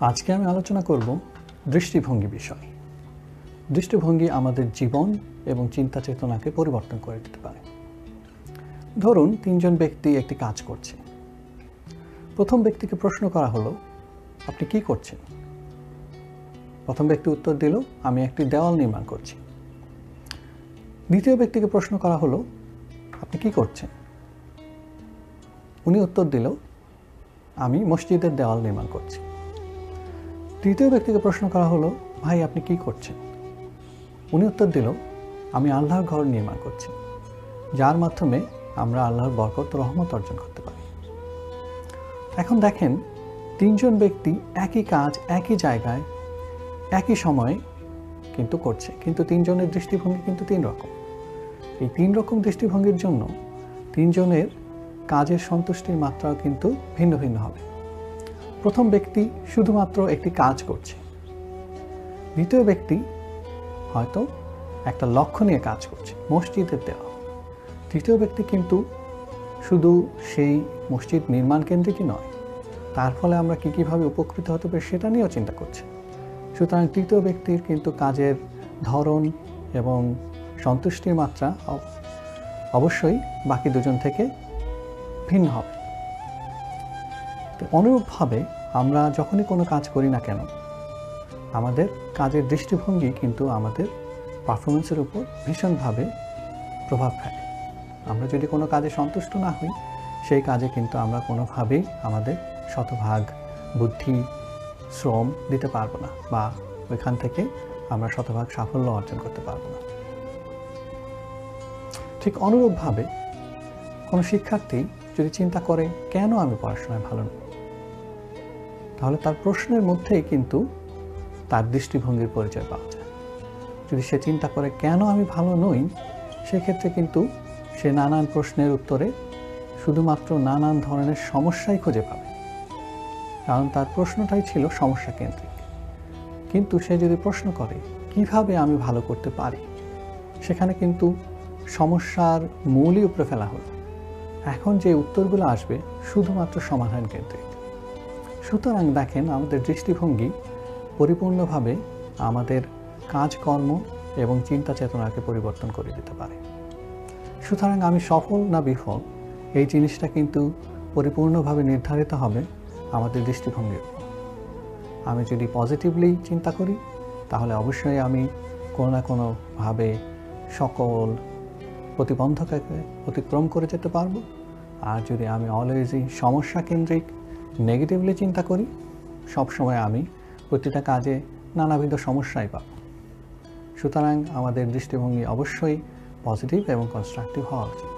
আজকে আমি আলোচনা করব দৃষ্টিভঙ্গি বিষয়। দৃষ্টিভঙ্গি আমাদের জীবন এবং চিন্তা চেতনাকে পরিবর্তন করে দিতে পারে। ধরুন, তিনজন ব্যক্তি একটি কাজ করছে। প্রথম ব্যক্তিকে প্রশ্ন করা হলো, আপনি কি করছেন? প্রথম ব্যক্তি উত্তর দিল, আমি একটি দেওয়াল নির্মাণ করছি। দ্বিতীয় ব্যক্তিকে প্রশ্ন করা হলো, আপনি কি করছেন? উনি উত্তর দিল, আমি মসজিদের দেওয়াল নির্মাণ করছি। তৃতীয় ব্যক্তিকে প্রশ্ন করা হলো, ভাই, আপনি কি করছেন? উনি উত্তর দিল, আমি আল্লাহর ঘর নির্মাণ করছি, যার মাধ্যমে আমরা আল্লাহর বরকত, রহমত অর্জন করতে পারি। এখন দেখেন, তিনজন ব্যক্তি একই কাজ, একই জায়গায়, একই সময়ে কিন্তু করছে, কিন্তু তিনজনের দৃষ্টিভঙ্গি কিন্তু তিন রকম। এই তিন রকম দৃষ্টিভঙ্গির জন্য তিনজনের কাজের সন্তুষ্টির মাত্রাও কিন্তু ভিন্ন ভিন্ন হবে। প্রথম ব্যক্তি শুধুমাত্র একটি কাজ করছে। দ্বিতীয় ব্যক্তি হয়তো একটা লক্ষ্য নিয়ে কাজ করছে, মসজিদের দেওয়া। তৃতীয় ব্যক্তি কিন্তু শুধু সেই মসজিদ নির্মাণ কেন্দ্রিকই নয়, তার ফলে আমরা কী কীভাবে উপকৃত হতে পারি সেটা নিয়েও চিন্তা করছি। সুতরাং তৃতীয় ব্যক্তির কিন্তু কাজের ধরন এবং সন্তুষ্টির মাত্রা অবশ্যই বাকি দুজন থেকে ভিন্ন হবে। তো অনুরূপভাবে আমরা যখনই কোনো কাজ করি না কেন, আমাদের কাজের দৃষ্টিভঙ্গি কিন্তু আমাদের পারফরমেন্সের উপর ভীষণভাবে প্রভাব ফেলে। আমরা যদি কোনো কাজে সন্তুষ্ট না হই, সেই কাজে কিন্তু আমরা কোনোভাবেই আমাদের শতভাগ বুদ্ধি, শ্রম দিতে পারব না বা ওইখান থেকে আমরা শতভাগ সাফল্য অর্জন করতে পারব না। ঠিক অনুরূপভাবে কোনো শিক্ষার্থী যদি চিন্তা করে, কেন আমি পড়াশোনায় ভালো নই তাহলে তার প্রশ্নের মধ্যেই কিন্তু তার দৃষ্টিভঙ্গির পরিচয় পাওয়া যায়। যদি সে চিন্তা করে, কেন আমি ভালো নই? সেক্ষেত্রে কিন্তু সে নানান প্রশ্নের উত্তরে শুধুমাত্র নানান ধরনের সমস্যাই খুঁজে পাবে। কারণ তার প্রশ্নটাই ছিল সমস্যা কেন্দ্রিক। কিন্তু সে যদি প্রশ্ন করে, কীভাবে আমি ভালো করতে পারি? সেখানে কিন্তু সমস্যার মূলই উপরে ফেলা হলো। এখন যে উত্তরগুলো আসবে, শুধুমাত্র সমাধান কেন্দ্রিক। সুতরাং দেখেন আমাদের দৃষ্টিভঙ্গি পরিপূর্ণভাবে আমাদের কাজকর্ম এবং চিন্তা চেতনাকে পরিবর্তন করে দিতে পারে। সুতরাং আমি সফল না বিফল, এই জিনিসটা কিন্তু পরিপূর্ণভাবে নির্ধারিত হবে আমাদের দৃষ্টিভঙ্গির উপর। আমি যদি পজিটিভলি চিন্তা করি, তাহলে অবশ্যই আমি কোনো না কোনোভাবে সকল প্রতিবন্ধককে অতিক্রম করে যেতে পারব। আর যদি আমি অলওয়েজই সমস্যা কেন্দ্রিক নেগেটিভলি চিন্তা করি সবসময় আমি প্রতিটা কাজে নানাবিধ সমস্যাই পাব সুতরাং আমাদের দৃষ্টিভঙ্গি অবশ্যই পজিটিভ এবং কনস্ট্রাকটিভ হওয়া উচিত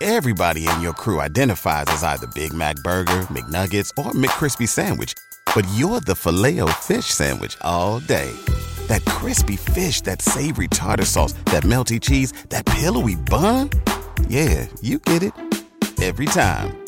Everybody in your crew identifies as either Big Mac Burger, McNuggets, or McCrispy Sandwich. But you're the filet fish Sandwich all day. That crispy fish, that savory tartar sauce, that melty cheese, that pillowy bun. Yeah, you get it. Every time.